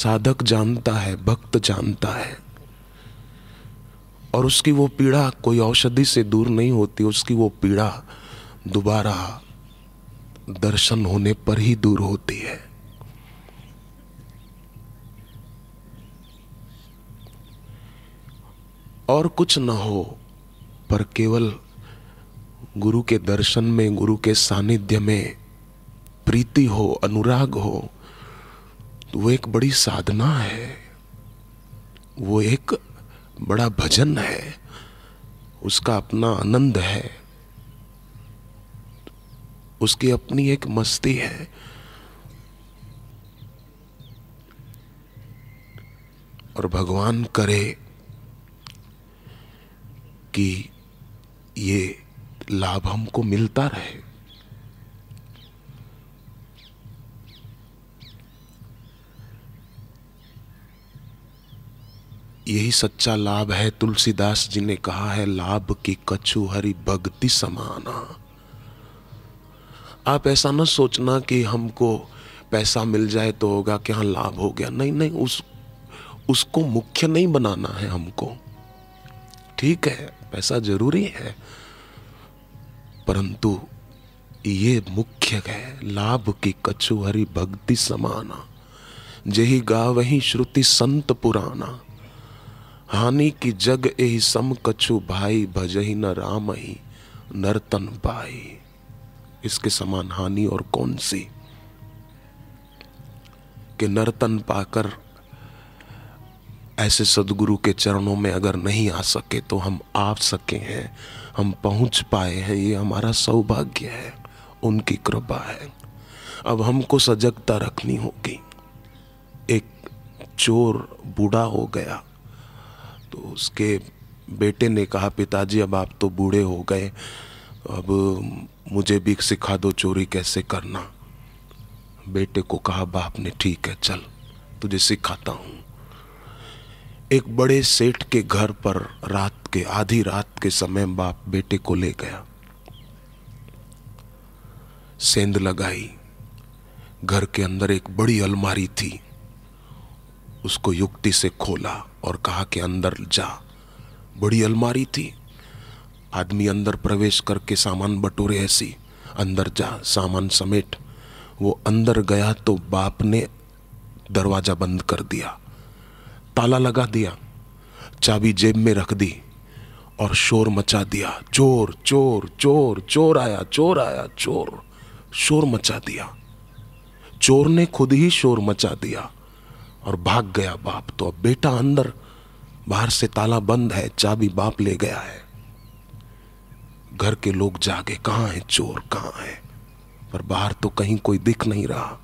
साधक जानता है, भक्त जानता है। और उसकी वो पीड़ा कोई औषधि से दूर नहीं होती, उसकी वो पीड़ा दोबारा दर्शन होने पर ही दूर होती है। और कुछ न हो, पर केवल गुरु के दर्शन में, गुरु के सानिध्य में प्रीति हो, अनुराग हो तो वो एक बड़ी साधना है। वो एक बड़ा भजन है। उसका अपना आनंद है। उसकी अपनी एक मस्ती है। और भगवान करे कि ये लाभ हमको मिलता रहे। यही सच्चा लाभ है, तुलसीदास जी ने कहा है, लाभ की कछु हरि भक्ति समाना। आप ऐसा ना सोचना कि हमको पैसा मिल जाए तो होगा कि हाँ लाभ हो गया। नहीं नहीं, उस, उसको मुख्य नहीं बनाना है हमको। ठीक है, पैसा ज़रूरी है। परंतु ये मुख्य है, लाभ की कछु हरि भक्ति समाना। जही गा वही श्रुति संत पुराना। हानि की जग एही सम कछु भाई भजही न राम ही नर्तन पाई इसके समान हानि और कौन सी? कि नर्तन पाकर ऐसे सदगुरु के चरणों में अगर नहीं आ सके तो हम आ सके हैं। हम पहुँच पाए हैं, ये हमारा सौभाग्य है, उनकी कृपा है। अब हमको सजगता रखनी होगी। एक चोर बूढ़ा हो गया तो उसके बेटे ने कहा, पिताजी, अब आप तो बूढ़े हो गए, अब मुझे भी सिखा दो चोरी कैसे करना। बेटे को कहा, बाप ने, ठीक है, चल, तुझे सिखाता हूँ। एक बड़े सेठ के घर पर रात के आधी रात के समय बाप बेटे को ले गया। सेंध लगाई। घर के अंदर एक बड़ी अलमारी थी। उसको युक्ति से खोला और कहा कि अंदर जा। बड़ी अलमारी थी। आदमी अंदर प्रवेश करके सामान बटोरे ऐसी, अंदर जा, सामान समेट। वो अंदर गया तो बाप ने दरवाज़ा बंद कर दिया। ताला लगा दिया। चाबी जेब में रख दी। और शोर मचा दिया। चोर चोर चोर चोर आया चोर आया चोर शोर मचा दिया। चोर ने खुद ही शोर मचा दिया और भाग गया बाप। तो अब बेटा अंदर, बाहर से ताला बंद है, चाबी बाप ले गया है। घर के लोग जागे, कहाँ है चोर, कहाँ है? पर बाहर तो कहीं कोई दिख नहीं रहा।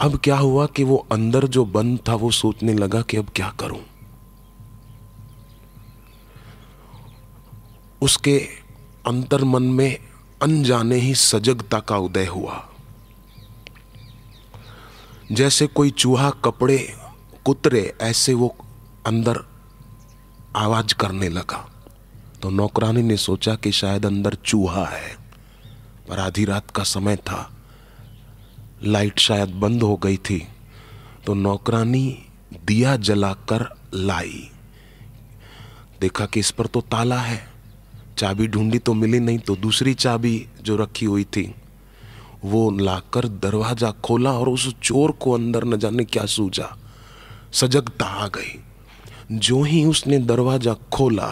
अब क्या हुआ कि वो अंदर जो बंद था, वो सोचने लगा कि अब क्या करूँ? उसके अंतर मन में अनजाने ही सजगता का उदय हुआ। जैसे कोई चूहा कपड़े कुतरे, ऐसे वो अंदर आवाज़ करने लगा। तो नौकरानी ने सोचा कि शायद अंदर चूहा है, पर आधी रात का समय था। लाइट शायद बंद हो गई थी तो नौकरानी दिया जलाकर लाई। देखा कि इस पर तो ताला है। चाबी ढूंढी तो मिली नहीं तो दूसरी चाबी जो रखी हुई थी, वो लाकर दरवाज़ा खोला और उस चोर को अंदर न जाने क्या सूझा। सजगता आ गई। जो ही उसने दरवाज़ा खोला,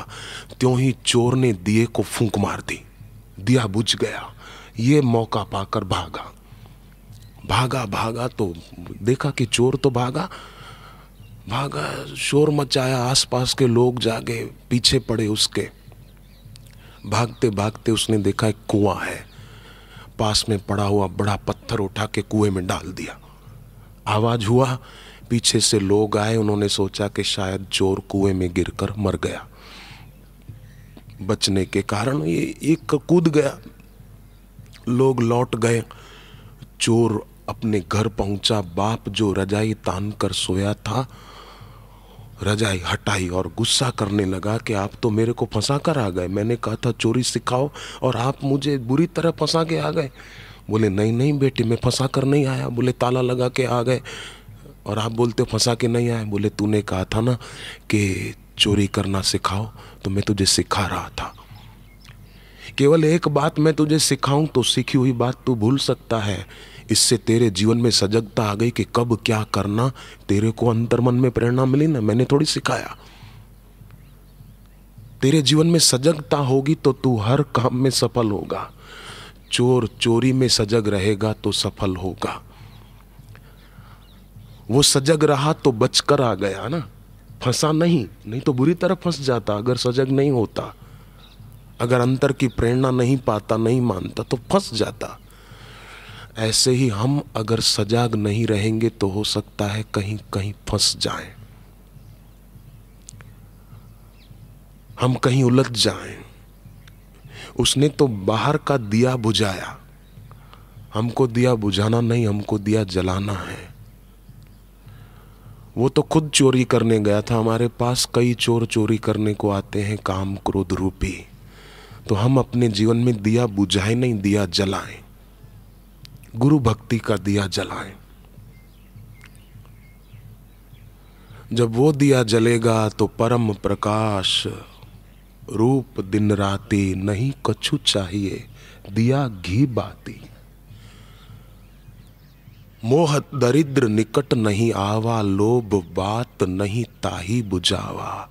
त्यों ही चोर ने दिए को फूंक मार दी। दिया बुझ गया। ये मौका पाकर भागा। भागा भागा तो देखा कि चोर तो भागा। भागा, शोर मचाया, आसपास के लोग जागे, पीछे पड़े उसके। भागते भागते उसने देखा एक कुआँ है। पास में पड़ा हुआ बड़ा पत्थर उठा के कुएँ में डाल दिया। आवाज़ हुआ, पीछे से लोग आए, उन्होंने सोचा कि शायद चोर कुएँ में गिरकर मर गया। बचने के कारण ये एक कूद गया। लोग लौट गए। चोर अपने घर पहुँचा। बाप जो रजाई तान कर सोया था रजाई हटाई और गुस्सा करने लगा कि आप तो मेरे को फंसा कर आ गए। मैंने कहा था, चोरी सिखाओ और आप मुझे बुरी तरह फंसा के आ गए। बोले, नहीं नहीं बेटे, मैं फंसा कर नहीं आया। बोले, ताला लगा के आ गए। और आप बोलते, फंसा के नहीं आए? बोले, तूने कहा था ना कि चोरी करना सिखाओ तो मैं तुझे सिखा रहा था। केवल एक बात मैं तुझे सिखाऊं तो सीखी हुई बात तू भूल सकता है। इससे तेरे जीवन में सजगता आ गई कि कब क्या करना, तेरे को अंतर्मन में प्रेरणा मिली ना, मैंने थोड़ी सिखाया। तेरे जीवन में सजगता होगी तो तू हर काम में सफल होगा। चोर चोरी में सजग रहेगा तो सफल होगा। वो सजग रहा तो बचकर आ गया ना। फंसा नहीं नहीं तो बुरी तरह फंस जाता, अगर सजग नहीं होता। अगर अंतर की प्रेरणा नहीं पाता, नहीं मानता तो फंस जाता। ऐसे ही हम अगर सजाग नहीं रहेंगे तो हो सकता है कहीं कहीं फंस जाएँ। हम कहीं उलझ जाएँ। उसने तो बाहर का दिया बुझाया। हमको दिया बुझाना नहीं, हमको दिया जलाना है। वो तो खुद चोरी करने गया था। हमारे पास कई चोर चोरी करने को आते हैं, काम क्रोध रूपी। तो हम अपने जीवन में दिया बुझाए नहीं, दिया जलाएँ। गुरु भक्ति का दिया जलाएँ। जब वो दिया जलेगा तो परम प्रकाश रूप दिन राती नहीं कछु चाहिए, दिया घी बाती। मोह दरिद्र निकट नहीं आवा, लोभ बात नहीं ताही बुझावा।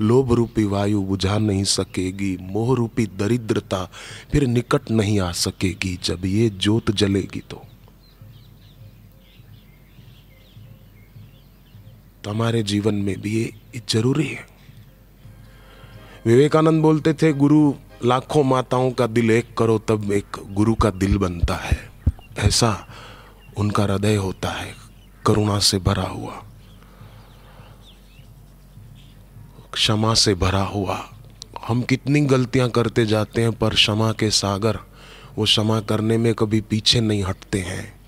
लोभ रूपी वायु बुझा नहीं सकेगी मोह रूपी दरिद्रता फिर निकट नहीं आ सकेगी, जब ये ज्योत जलेगी तो। तो हमारे जीवन में भी ये ज़रूरी है। विवेकानंद बोलते थे, गुरु, लाखों माताओं का दिल एक करो, तब एक गुरु का दिल बनता है। ऐसा उनका हृदय होता है, करुणा से भरा हुआ। क्षमा से भरा हुआ। हम कितनी गलतियाँ करते जाते हैं, पर क्षमा के सागर, वो क्षमा करने में कभी पीछे नहीं हटते हैं।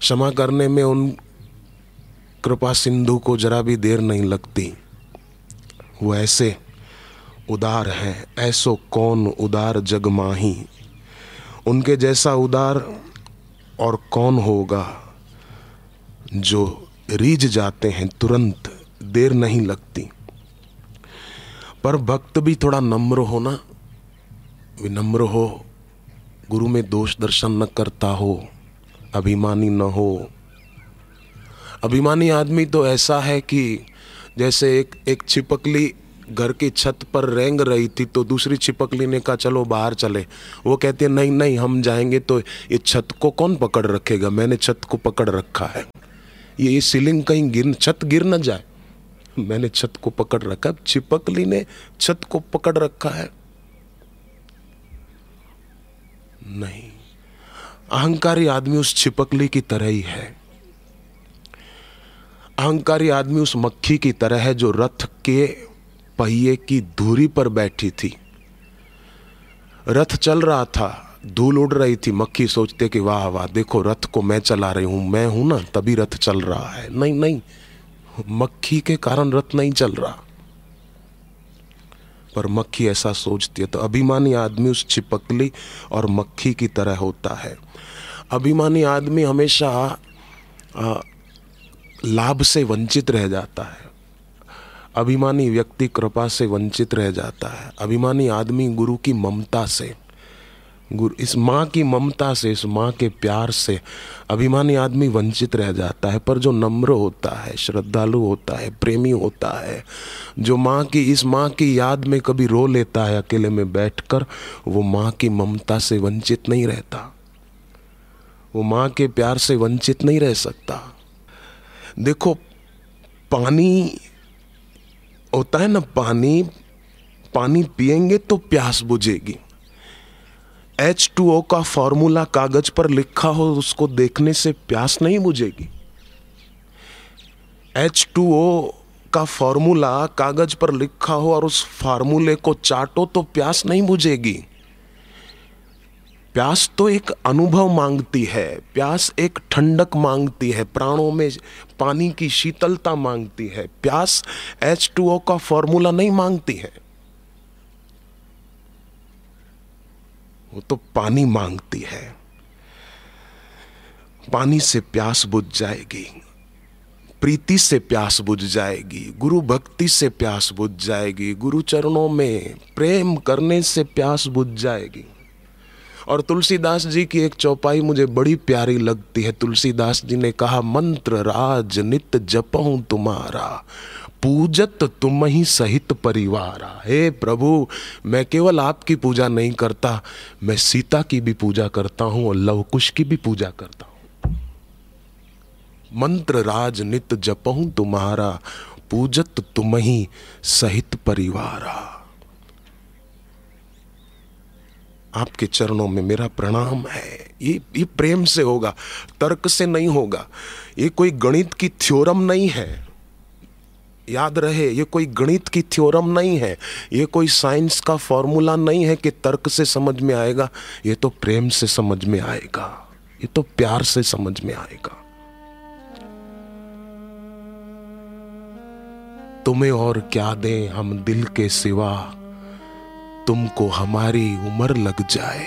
क्षमा करने में उन कृपा सिंधु को जरा भी देर नहीं लगती। वो ऐसे उदार हैं, ऐसो कौन उदार जग माही उनके जैसा उदार और कौन होगा, जो रीझ जाते हैं तुरंत। देर नहीं लगती। पर भक्त भी थोड़ा नम्र हो ना, विनम्र हो, गुरु में दोष दर्शन न करता हो, अभिमानी न हो। अभिमानी आदमी तो ऐसा है कि जैसे एक एक छिपकली घर की छत पर रेंग रही थी तो दूसरी छिपकली ने कहा, चलो बाहर चले। वो कहती है, नहीं नहीं, हम जाएँगे तो ये छत को कौन पकड़ रखेगा? मैंने छत को पकड़ रखा है। ये सीलिंग कहीं गिर, छत गिर न जाए। मैंने छत को पकड़ रखा चिपकली ने छत को पकड़ रखा है। नहीं, अहंकारी आदमी उस छिपकली की तरह ही है। अहंकारी आदमी उस मक्खी की तरह है जो रथ के पहिए की धूरी पर बैठी थी। रथ चल रहा था, धूल उड़ रही थी। मक्खी सोचते कि वाह वाह, देखो, रथ को मैं चला रही हूँ, मैं हूँ ना, तभी रथ चल रहा है। नहीं नहीं मक्खी के कारण रथ नहीं चल रहा। पर मक्खी ऐसा सोचती है तो अभिमानी आदमी उस चिपकली और मक्खी की तरह होता है। अभिमानी आदमी हमेशा लाभ से वंचित रह जाता है। अभिमानी व्यक्ति कृपा से वंचित रह जाता है। अभिमानी आदमी गुरु की ममता से। गुरु, इस माँ की ममता से, इस माँ के प्यार से अभिमानी आदमी वंचित रह जाता है, पर जो नम्र होता है, श्रद्धालु होता है, प्रेमी होता है, जो माँ की, इस माँ की याद में कभी रो लेता है, अकेले में बैठकर, वो माँ की ममता से वंचित नहीं रहता। वो माँ के प्यार से वंचित नहीं रह सकता। देखो, पानी होता है ना, पानी पानी पिएँगे तो प्यास बुझेगी। एच टू ओ का फॉर्मूला कागज़ पर लिखा हो, उसको देखने से प्यास नहीं बुझेगी। एच टू ओ का फॉर्मूला कागज़ पर लिखा हो और उस फार्मूले को चाटो तो प्यास नहीं बुझेगी। प्यास तो एक अनुभव मांगती है, प्यास एक ठंडक मांगती है, प्राणों में पानी की शीतलता मांगती है। प्यास एच टू ओ का फॉर्मूला नहीं मांगती है। वो तो पानी मांगती है। पानी से प्यास बुझ जाएगी, प्रीति से प्यास बुझ जाएगी, गुरु भक्ति से प्यास बुझ जाएगी, गुरु चरणों में प्रेम करने से प्यास बुझ जाएगी। और तुलसीदास जी की एक चौपाई मुझे बड़ी प्यारी लगती है। तुलसीदास जी ने कहा, मंत्र राज नित जपऊ तुम्हारा पूजत तुम ही सहित परिवार हे प्रभु, मैं केवल आपकी पूजा नहीं करता, मैं सीता की भी पूजा करता हूँ और लवकुश की भी पूजा करता हूँ। मंत्र राज नित जपहू तुम्हारा, पूजत तुम ही सहित परिवार आपके चरणों में मेरा प्रणाम है। ये ये प्रेम से होगा, तर्क से नहीं होगा। ये कोई गणित की थ्योरम नहीं है। याद रहे, ये कोई गणित की थ्योरम नहीं है, ये कोई साइंस का फॉर्मूला नहीं है कि तर्क से समझ में आएगा, ये तो प्रेम से समझ में आएगा, ये तो प्यार से समझ में आएगा। तुम्हें और क्या दें हम दिल के सिवा, तुमको हमारी उम्र लग जाए।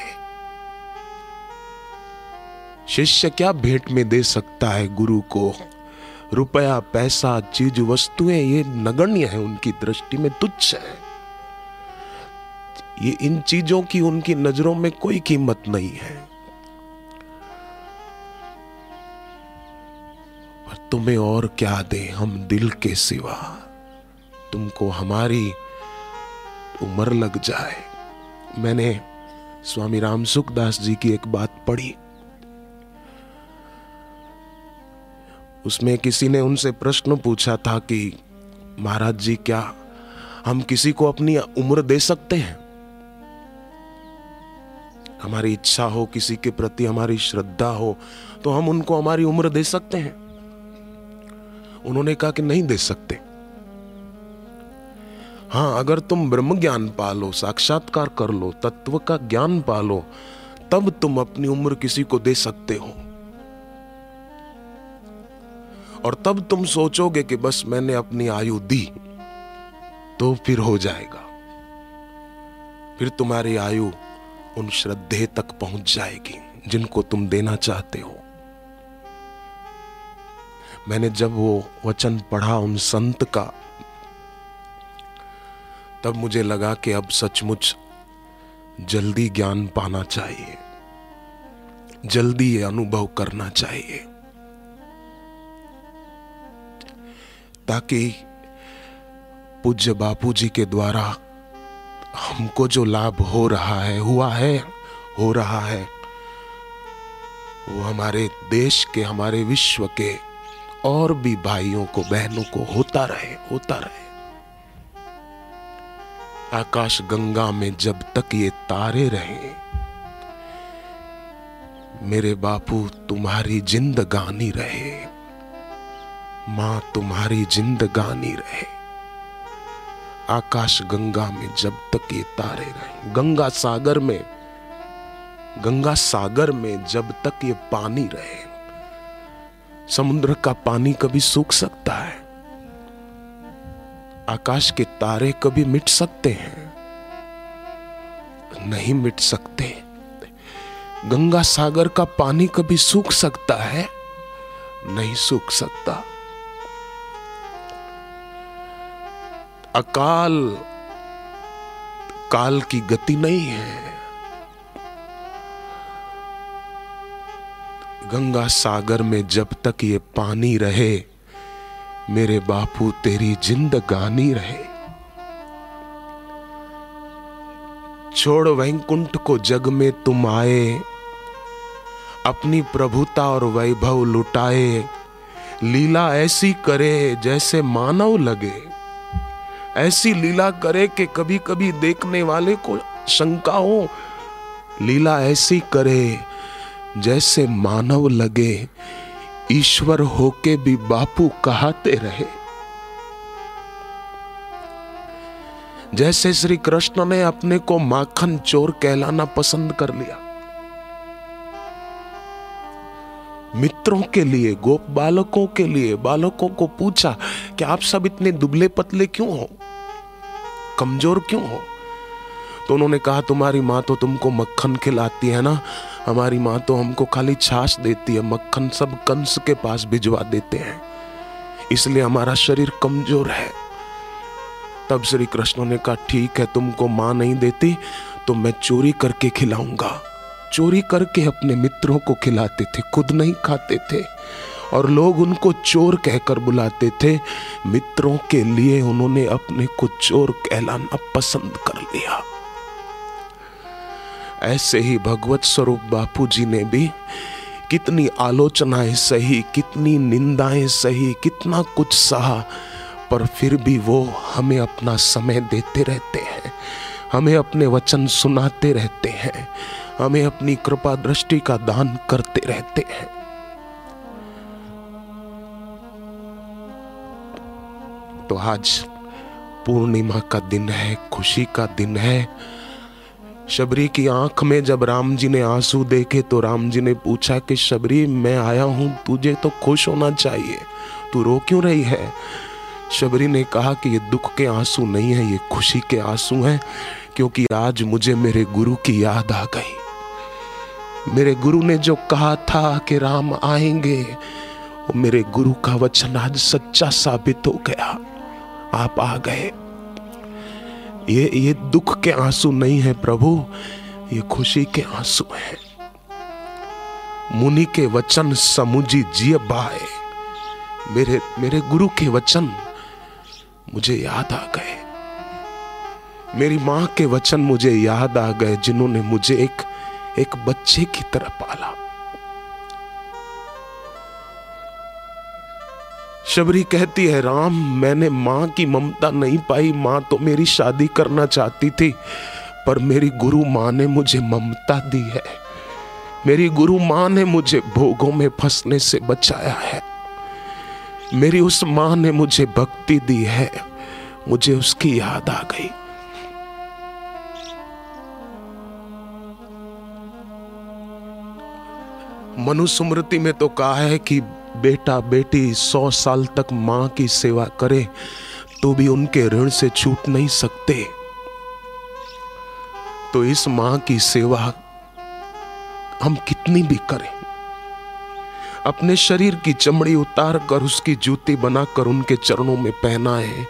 शिष्य क्या भेंट में दे सकता है गुरु को? रुपया, पैसा, चीज़, वस्तुएँ, ये नगण्य है उनकी दृष्टि में तुच्छ है। ये इन चीज़ों की उनकी नज़रों में कोई कीमत नहीं है। पर तुम्हें और क्या दे हम दिल के सिवा? तुमको हमारी उम्र लग जाए। मैंने स्वामी राम सुखदास जी की एक बात पढ़ी। उसमें किसी ने उनसे प्रश्न पूछा था कि, महाराज जी, क्या हम किसी को अपनी उम्र दे सकते हैं? हमारी इच्छा हो, किसी के प्रति हमारी श्रद्धा हो तो हम उनको हमारी उम्र दे सकते हैं। उन्होंने कहा कि नहीं दे सकते। हाँ अगर तुम ब्रह्म ज्ञान पालो, साक्षात्कार कर लो, तत्व का ज्ञान पालो, तब तुम अपनी उम्र किसी को दे सकते हो। और तब तुम सोचोगे कि बस मैंने अपनी आयु दी तो फिर हो जाएगा। फिर तुम्हारी आयु उन श्रद्धे तक पहुँच जाएगी, जिनको तुम देना चाहते हो। मैंने जब वो वचन पढ़ा उन संत का, तब मुझे लगा कि अब सचमुच जल्दी ज्ञान पाना चाहिए, जल्दी ये अनुभव करना चाहिए। ताकि पूज्य बापू जी के द्वारा हमको जो लाभ हो रहा है, हुआ है, हो रहा है, वो हमारे देश के, हमारे विश्व के और भी भाइयों को, बहनों को होता रहे होता रहे। आकाश गंगा में जब तक ये तारे रहे, मेरे बापू, तुम्हारी जिंदगानी रहे। माँ तुम्हारी जिंदगानी रहे। आकाश गंगा में जब तक ये तारे रहे, गंगा सागर में, गंगा सागर में जब तक ये पानी रहे, समुद्र का पानी कभी सूख सकता है, आकाश के तारे कभी मिट सकते हैं, नहीं मिट सकते। गंगा सागर का पानी कभी सूख सकता है, नहीं सूख सकता। अकाल, काल की गति नहीं है। गंगा सागर में जब तक ये पानी रहे, मेरे बापू तेरी जिंदगानी रहे। छोड़ वैकुंठ को जग में तुम आए, अपनी प्रभुता और वैभव लुटाए, लीला ऐसी करे जैसे मानव लगे। ऐसी लीला करे कि कभी कभी देखने वाले को शंका हो। लीला ऐसी करे जैसे मानव लगे, ईश्वर होके भी बापू कहते रहे। जैसे श्री कृष्ण ने अपने को माखन चोर कहलाना पसंद कर लिया। मित्रों के लिए, गोप बालकों के लिए, बालकों को पूछा कि आप सब इतने दुबले पतले क्यों हो? कमज़ोर क्यों हो? तो उन्होंने कहा, तुम्हारी माँ तो तुमको मक्खन खिलाती है ना? हमारी माँ तो हमको खाली छाछ देती है, मक्खन सब कंस के पास भिजवा देते हैं। इसलिए हमारा शरीर कमज़ोर है। तब श्री कृष्ण ने कहा, ठीक है, तुमको माँ नहीं देती तो मैं चोरी करके खिलाऊँगा। चोरी करके अपने मित्रों को खिलाते थे, खुद नहीं खाते थे। और लोग उनको चोर कहकर बुलाते थे, मित्रों के लिए उन्होंने अपने को चोर कहलाना पसंद कर लिया। ऐसे ही भगवत स्वरूप बापू जी ने भी कितनी आलोचनाएँ सही, कितनी निंदाएँ सही, कितना कुछ सहा, पर फिर भी वो हमें अपना समय देते रहते हैं। हमें अपने वचन सुनाते रहते हैं। हमें अपनी कृपा दृष्टि का दान करते रहते हैं। तो आज पूर्णिमा का दिन है, खुशी का दिन है। शबरी की आँख में जब राम जी ने आँसू देखे तो राम जी ने पूछा कि, शबरी, मैं आया हूँ, तुझे तो खुश होना चाहिए। तू रो क्यों रही है? शबरी ने कहा कि ये दुख के आँसू नहीं है, ये खुशी के आँसू हैं, क्योंकि आज मुझे मेरे गुरु की याद आ गई। मेरे गुरु ने जो कहा था कि राम आएँगे, वो मेरे गुरु का वचन आज सच्चा साबित हो गया। आप आ गए। ये ये दुख के आँसू नहीं है प्रभु, ये खुशी के आँसू हैं। मुनि के वचन समुझी जिय बाए। मेरे मेरे गुरु के वचन मुझे याद आ गए। मेरी माँ के वचन मुझे याद आ गए, जिन्होंने मुझे एक एक बच्चे की तरह पाला। शबरी कहती है, राम, मैंने माँ की ममता नहीं पाई। माँ तो मेरी शादी करना चाहती थी, पर मेरी गुरु माँ ने मुझे ममता दी है। मेरी गुरु माँ ने मुझे भोगों में फंसने से बचाया है। मेरी उस माँ ने मुझे भक्ति दी है। मुझे उसकी याद आ गई। मनुस्मृति में तो कहा है कि बेटा बेटी सौ साल तक माँ की सेवा करे तो भी उनके ऋण से छूट नहीं सकते। तो इस माँ की सेवा हम कितनी भी करें। अपने शरीर की चमड़ी उतार कर उसकी जूती बनाकर उनके चरणों में पहनाए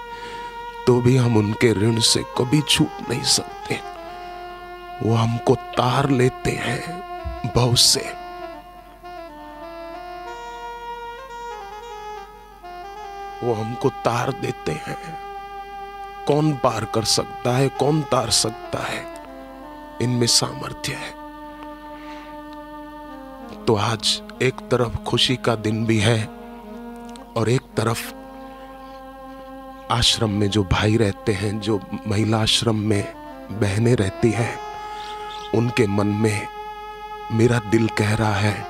तो भी हम उनके ऋण से कभी छूट नहीं सकते। वो हमको तार लेते हैं, भव से। वो हमको तार देते हैं। कौन पार कर सकता है, कौन तार सकता है? इनमें सामर्थ्य है। तो आज एक तरफ़ खुशी का दिन भी है और एक तरफ़ आश्रम में जो भाई रहते हैं, जो महिला आश्रम में बहनें रहती हैं, उनके मन में मेरा दिल कह रहा है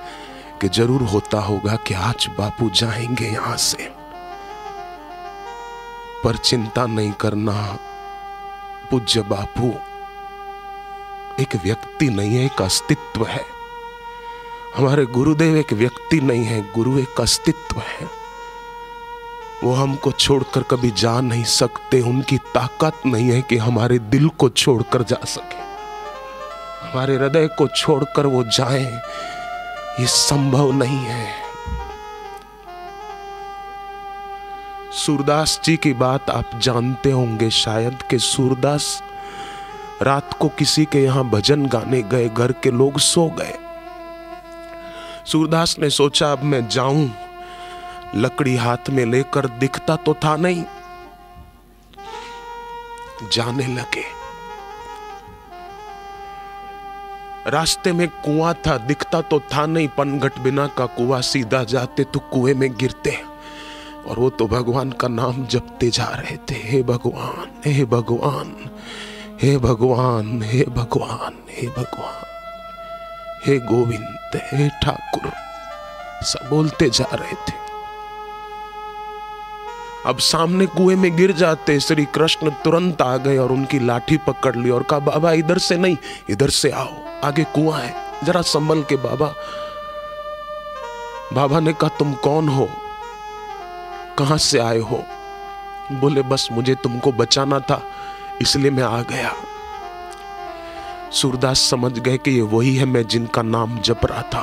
कि ज़रूर होता होगा कि आज बापू जाएँगे यहाँ से। पर चिंता नहीं करना, पूज्य बापू, एक व्यक्ति नहीं है, एक अस्तित्व है। हमारे गुरुदेव एक व्यक्ति नहीं है, गुरु एक अस्तित्व है। वो हमको छोड़कर कभी जा नहीं सकते, उनकी ताकत नहीं है कि हमारे दिल को छोड़कर जा सके। हमारे हृदय को छोड़कर वो जाए, ये संभव नहीं है। सूरदास जी की बात आप जानते होंगे शायद कि सूरदास रात को किसी के यहाँ भजन गाने गए, घर के लोग सो गए। सूरदास ने सोचा, अब मैं जाऊँ। लकड़ी हाथ में लेकर दिखता तो था नहीं। जाने लगे। रास्ते में कुआँ था, दिखता तो था नहीं। पनघट बिना का कुआँ सीधा जाते तो कुएँ में गिरते। और वो तो भगवान का नाम जपते जा रहे थे। हे भगवान हे भगवान हे भगवान हे भगवान हे भगवान। हे गोविंद, हे ठाकुर, सब बोलते जा रहे थे। अब सामने कुएँ में गिर जाते श्री कृष्ण तुरंत आ गए और उनकी लाठी पकड़ ली और कहा, बाबा, इधर से नहीं, इधर से आओ, आगे कुआँ है, जरा संभल के बाबा। बाबा ने कहा, तुम कौन हो? कहाँ से आए हो? बोले, बस मुझे तुमको बचाना था, इसलिए मैं आ गया। सूरदास समझ गए कि ये वही है मैं जिनका नाम जप रहा था।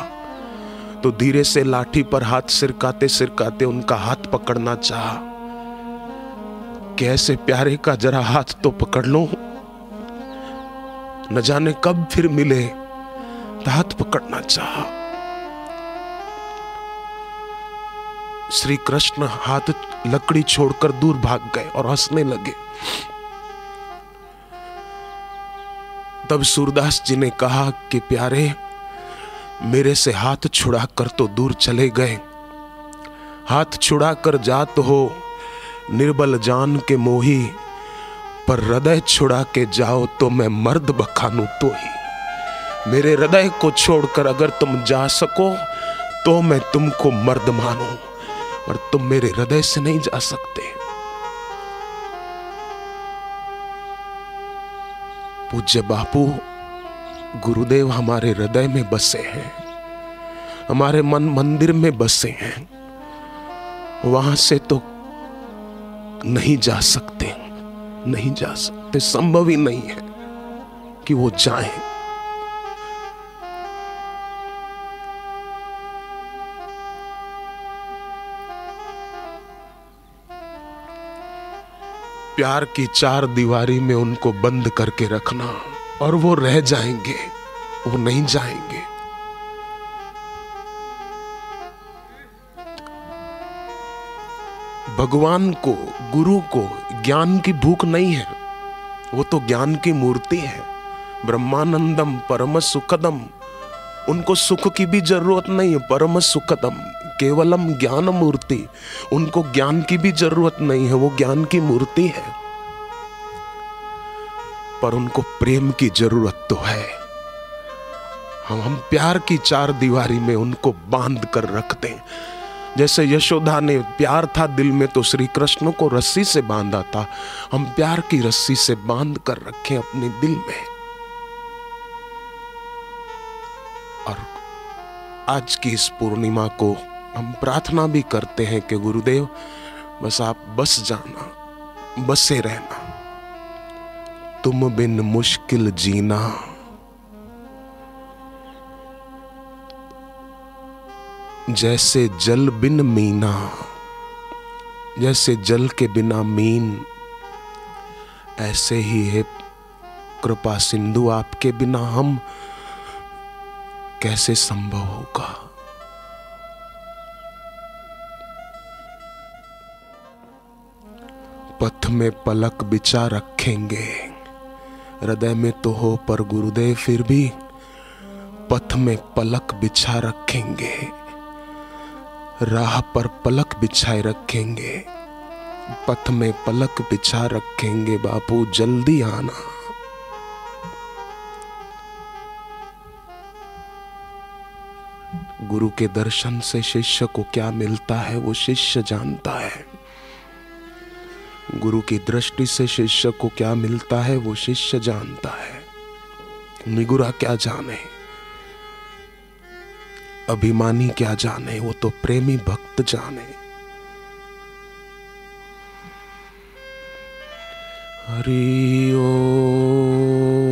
तो धीरे से लाठी पर हाथ सिरकाते सिरकाते उनका हाथ पकड़ना चाहा। कैसे प्यारे का जरा हाथ तो पकड़ लो? न जाने कब फिर मिले, हाथ पकड़ना चाहा। श्री कृष्ण हाथ लकड़ी छोड़कर दूर भाग गए और हंसने लगे। तब सूरदास जी ने कहा कि प्यारे, मेरे से हाथ छुड़ा कर तो दूर चले गए। हाथ छुड़ा कर जात हो, निर्बल जान के मोही, पर हृदय छुड़ा के जाओ तो मैं मर्द बखानू तो ही मेरे हृदय को छोड़कर अगर तुम जा सको तो मैं तुमको मर्द मानू, और तुम मेरे हृदय से नहीं जा सकते। पूज्य बापू, गुरुदेव हमारे हृदय में बसे हैं, हमारे मन मंदिर में बसे हैं। वहाँ से तो नहीं जा सकते, नहीं जा सकते, संभव ही नहीं है कि वो जाएँ। प्यार की चार दीवारी में उनको बंद करके रखना। और वो रह जाएँगे, वो नहीं जाएँगे। भगवान को, गुरु को ज्ञान की भूख नहीं है। वो तो ज्ञान की मूर्ति है। ब्रह्मानंदम परम सुखदम। उनको सुख की भी ज़रूरत नहीं है परम सुखदम। केवलम ज्ञान मूर्ति। उनको ज्ञान की भी ज़रूरत नहीं है, वो ज्ञान की मूर्ति है। पर उनको प्रेम की ज़रूरत तो है। हम हम प्यार की चार दीवारी में उनको बाँध कर रखते हैं। जैसे यशोदा ने प्यार था दिल में तो श्री कृष्ण को रस्सी से बांधा था। हम प्यार की रस्सी से बाँध कर रखें अपने दिल में। और आज की इस पूर्णिमा को हम प्रार्थना भी करते हैं कि गुरुदेव, बस आप बस जाना, बसे रहना। तुम बिन मुश्किल जीना। जैसे जल बिन मीना, जैसे जल के बिना मीन, ऐसे ही है कृपा सिंधु आपके बिना। हम कैसे संभव होगा? पथ में पलक बिछा रखेंगे। हृदय में तो हो पर गुरुदेव, फिर भी पथ में पलक बिछा रखेंगे। राह पर पलक बिछाए रखेंगे। पथ में पलक बिछा रखेंगे, बापू, जल्दी आना। गुरु के दर्शन से शिष्य को क्या मिलता है, वो शिष्य जानता है। गुरु की दृष्टि से शिष्य को क्या मिलता है, वो शिष्य जानता है। निगुरा क्या जाने? अभिमानी क्या जाने? वो तो प्रेमी भक्त जाने। हरि ओ